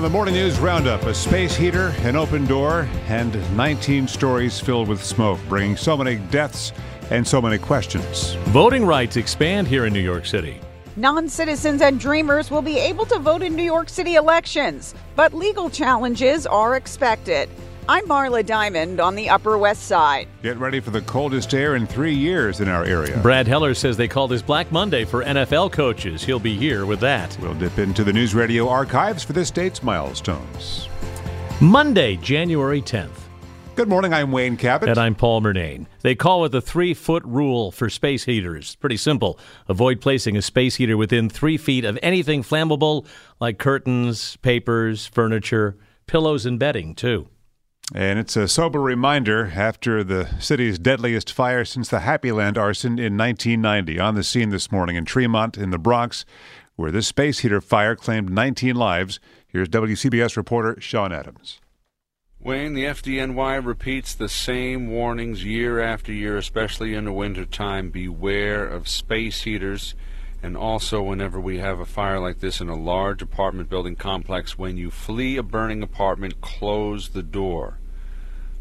On the Morning News Roundup, a space heater, an open door, and 19 stories filled with smoke, bringing so many deaths and so many questions. Voting rights expand here in New York City. Non citizens and dreamers will be able to vote in New York City elections, but legal challenges are expected. I'm Marla Diamond on the Upper West Side. Get ready for the coldest air in three years in our area. Brad Heller says they call this Black Monday for NFL coaches. He'll be here with that. We'll dip into the News Radio archives for this date's milestones. Monday, January 10th. Good morning, I'm Wayne Cabot. And I'm Paul Murnane. They call it the three foot rule for space heaters. Pretty simple. Avoid placing a space heater within three feet of anything flammable like curtains, papers, furniture, pillows, and bedding, too. And it's a sober reminder after the city's deadliest fire since the Happy Land arson in 1990. On the scene this morning in Tremont, in the Bronx, where this space heater fire claimed 19 lives. Here's WCBS reporter Sean Adams. Wayne, the FDNY repeats the same warnings year after year, especially in the wintertime. Beware of space heaters. And also, whenever we have a fire like this in a large apartment building complex, when you flee a burning apartment, close the door.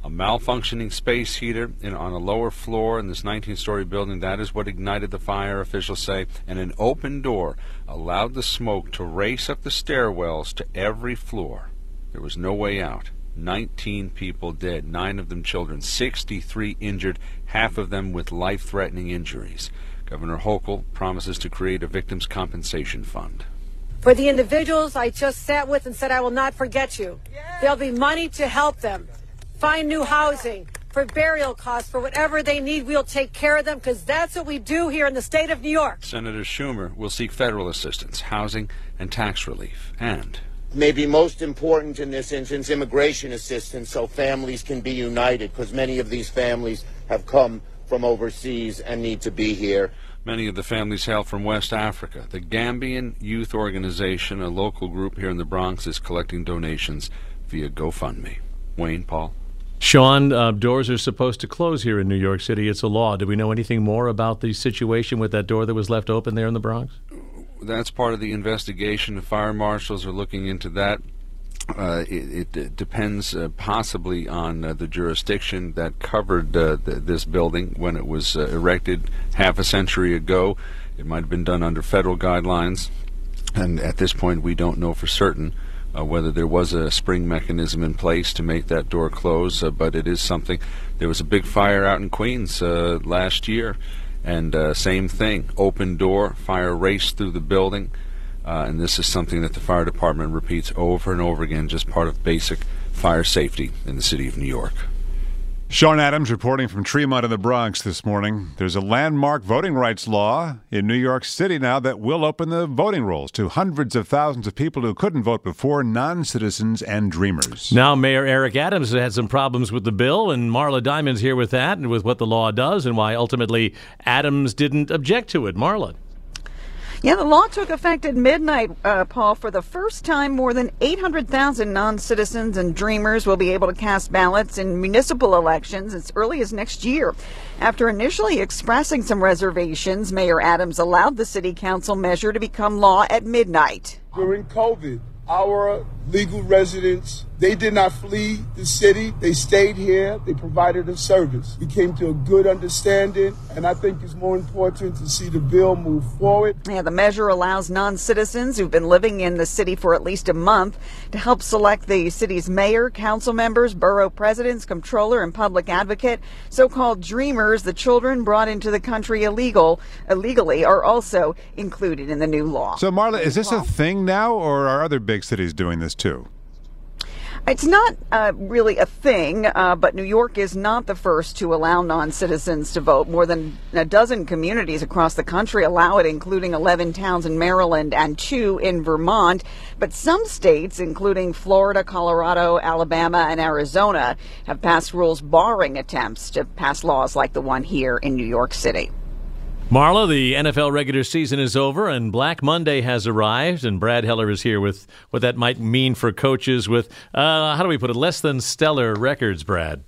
A malfunctioning space heater in, on a lower floor in this 19 story building, that is what ignited the fire, officials say. And an open door allowed the smoke to race up the stairwells to every floor. There was no way out. 19 people dead, nine of them children, 63 injured, half of them with life threatening injuries. Governor Hochul promises to create a victims' compensation fund. For the individuals I just sat with and said, I will not forget you. There'll be money to help them find new housing, for burial costs, for whatever they need, we'll take care of them because that's what we do here in the state of New York. Senator Schumer will seek federal assistance, housing, and tax relief, and maybe most important in this instance, immigration assistance so families can be united because many of these families have come from overseas and need to be here. Many of the families hail from West Africa. The Gambian Youth Organization, a local group here in the Bronx, is collecting donations via GoFundMe. Wayne, Paul. Sean, uh, doors are supposed to close here in New York City. It's a law. Do we know anything more about the situation with that door that was left open there in the Bronx? That's part of the investigation. The fire marshals are looking into that. Uh, it, it, depends uh, possibly on uh, the jurisdiction that covered uh, th- this building when it was uh, erected half a century ago. It might have been done under federal guidelines, and at this point, we don't know for certain uh, whether there was a spring mechanism in place to make that door close, uh, but it is something. There was a big fire out in Queens uh, last year, and uh, same thing open door, fire raced through the building. Uh, and this is something that the fire department repeats over and over again, just part of basic fire safety in the city of New York. Sean Adams reporting from Tremont in the Bronx this morning. There's a landmark voting rights law in New York City now that will open the voting rolls to hundreds of thousands of people who couldn't vote before, non citizens and dreamers. Now, Mayor Eric Adams has had some problems with the bill, and Marla Diamond's here with that and with what the law does and why ultimately Adams didn't object to it. Marla. Yeah, the law took effect at midnight, uh, Paul. For the first time, more than 800,000 non citizens and dreamers will be able to cast ballots in municipal elections as early as next year. After initially expressing some reservations, Mayor Adams allowed the city council measure to become law at midnight. During COVID, our legal residents. They did not flee the city. They stayed here. They provided a service. We came to a good understanding, and I think it's more important to see the bill move forward. Yeah, the measure allows non citizens who've been living in the city for at least a month to help select the city's mayor, council members, borough presidents, comptroller, and public advocate. So called dreamers, the children brought into the country illegal, illegally, are also included in the new law. So, Marla, is this a thing now, or are other big cities doing this too? It's not uh, really a thing, uh, but New York is not the first to allow non citizens to vote. More than a dozen communities across the country allow it, including 11 towns in Maryland and two in Vermont. But some states, including Florida, Colorado, Alabama, and Arizona, have passed rules barring attempts to pass laws like the one here in New York City. Marla, the NFL regular season is over and Black Monday has arrived, and Brad Heller is here with what that might mean for coaches with, uh, how do we put it, less than stellar records, Brad.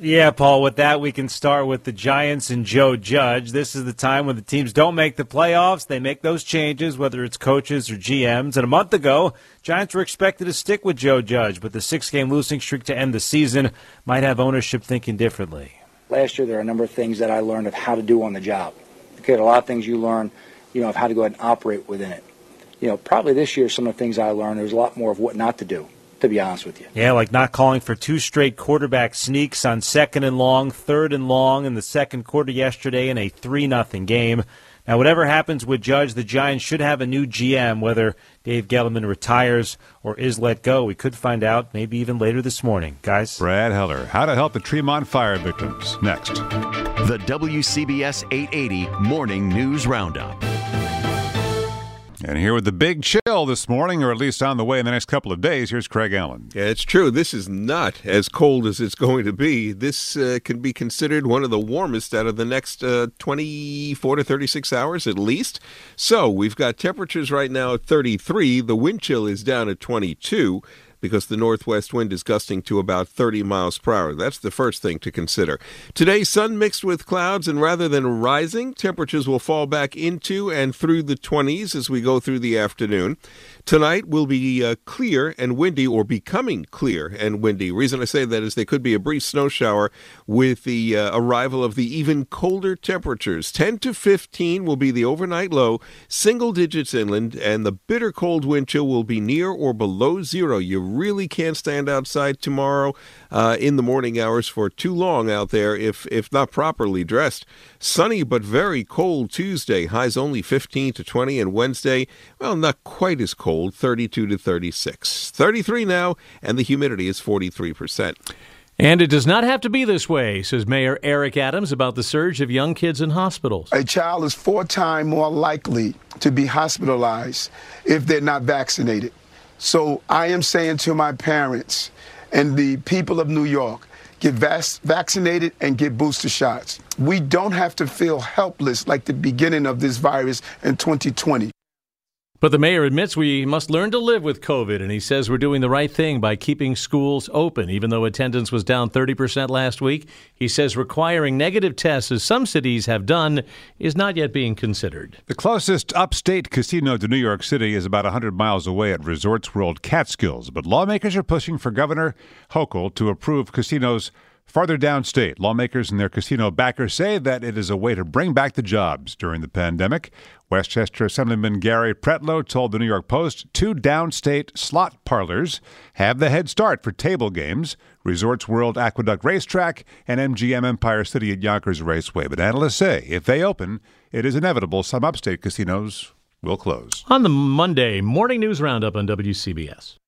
Yeah, Paul, with that, we can start with the Giants and Joe Judge. This is the time when the teams don't make the playoffs. They make those changes, whether it's coaches or GMs. And a month ago, Giants were expected to stick with Joe Judge, but the six game losing streak to end the season might have ownership thinking differently. Last year, there are a number of things that I learned of how to do on the job a lot of things you learn, you know, of how to go ahead and operate within it. You know, probably this year, some of the things I learned, there's a lot more of what not to do, to be honest with you. Yeah, like not calling for two straight quarterback sneaks on second and long, third and long in the second quarter yesterday in a 3 nothing game. Now, whatever happens with Judge, the Giants should have a new GM, whether Dave Gettleman retires or is let go. We could find out maybe even later this morning. Guys? Brad Heller. How to help the Tremont fire victims. Next. The WCBS 880 Morning News Roundup. And here with the big chill this morning, or at least on the way in the next couple of days, here's Craig Allen. Yeah, it's true. This is not as cold as it's going to be. This uh, can be considered one of the warmest out of the next uh, 24 to 36 hours at least. So we've got temperatures right now at 33. The wind chill is down at 22 because the northwest wind is gusting to about 30 miles per hour. That's the first thing to consider. Today, sun mixed with clouds, and rather than rising, temperatures will fall back into and through the 20s as we go through the afternoon. Tonight will be uh, clear and windy, or becoming clear and windy. Reason I say that is there could be a brief snow shower with the uh, arrival of the even colder temperatures. 10 to 15 will be the overnight low, single digits inland, and the bitter cold wind chill will be near or below zero. You really can't stand outside tomorrow uh, in the morning hours for too long out there if if not properly dressed. Sunny but very cold Tuesday, highs only 15 to 20, and Wednesday, well, not quite as cold cold, 32 to 36. 33 now, and the humidity is 43%. And it does not have to be this way, says Mayor Eric Adams about the surge of young kids in hospitals. A child is four times more likely to be hospitalized if they're not vaccinated. So I am saying to my parents and the people of New York, get vac- vaccinated and get booster shots. We don't have to feel helpless like the beginning of this virus in 2020. But the mayor admits we must learn to live with COVID, and he says we're doing the right thing by keeping schools open. Even though attendance was down 30% last week, he says requiring negative tests, as some cities have done, is not yet being considered. The closest upstate casino to New York City is about 100 miles away at Resorts World Catskills, but lawmakers are pushing for Governor Hochul to approve casinos Farther downstate, lawmakers and their casino backers say that it is a way to bring back the jobs during the pandemic. Westchester Assemblyman Gary Pretlow told the New York Post two downstate slot parlors have the head start for table games, Resorts World Aqueduct Racetrack and MGM Empire City at Yonkers Raceway. But analysts say if they open, it is inevitable some upstate casinos will close. On the Monday Morning News Roundup on WCBS.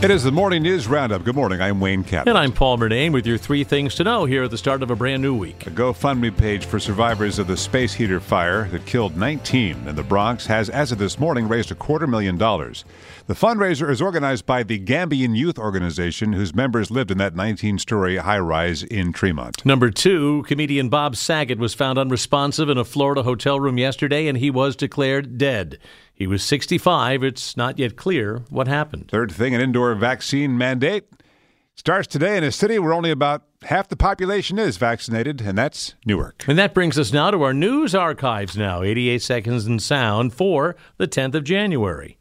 It is the Morning News Roundup. Good morning. I'm Wayne Cabot. And I'm Paul Murnane with your three things to know here at the start of a brand new week. A GoFundMe page for survivors of the space heater fire that killed 19 in the Bronx has, as of this morning, raised a quarter million dollars. The fundraiser is organized by the Gambian Youth Organization, whose members lived in that 19 story high rise in Tremont. Number two, comedian Bob Saget was found unresponsive in a Florida hotel room yesterday, and he was declared dead. He was 65. It's not yet clear what happened. Third thing an indoor vaccine mandate starts today in a city where only about half the population is vaccinated, and that's Newark. And that brings us now to our news archives now 88 seconds in sound for the 10th of January.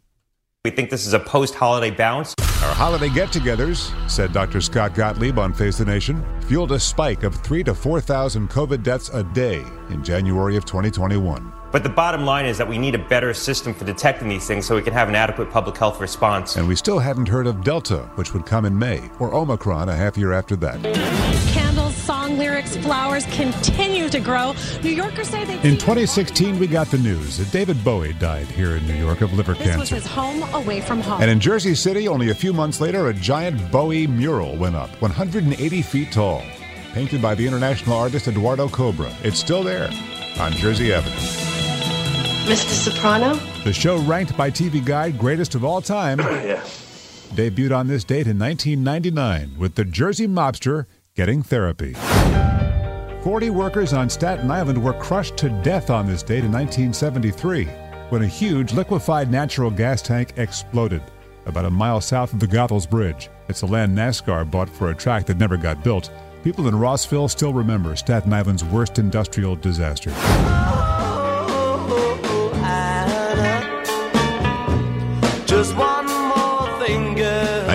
We think this is a post holiday bounce. Our holiday get togethers, said Dr. Scott Gottlieb on Face the Nation, fueled a spike of 3 to 4,000 COVID deaths a day in January of 2021. But the bottom line is that we need a better system for detecting these things so we can have an adequate public health response. And we still hadn't heard of Delta, which would come in May, or Omicron a half year after that. Candles, song lyrics, flowers continue to grow. New Yorkers say they. In 2016, we got the news that David Bowie died here in New York of liver This was cancer. his home away from home. And in Jersey City, only a few months later, a giant Bowie mural went up, 180 feet tall, painted by the international artist Eduardo Kobra. It's still there on Jersey Avenue. Mr. Soprano? The show ranked by TV Guide greatest of all time. Oh, Debuted on this date in 1999 with the Jersey Mobster getting therapy. 40 workers on Staten Island were crushed to death on this date in 1973 when a huge liquefied natural gas tank exploded about a mile south of the Goethals Bridge. It's the land NASCAR bought for a track that never got built. People in Rossville still remember Staten Island's worst industrial disaster.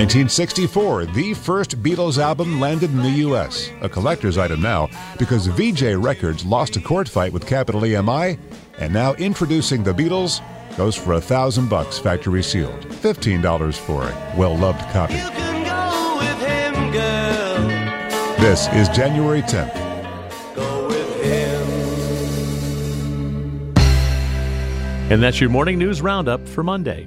1964, the first Beatles album landed in the U.S. A collector's item now because Vee-Jay Records lost a court fight with Capitol EMI, and now introducing the Beatles goes for a thousand bucks, factory sealed. Fifteen dollars for a well-loved copy. Can go with him, girl. This is January 10th. Go with him. And that's your morning news roundup for Monday.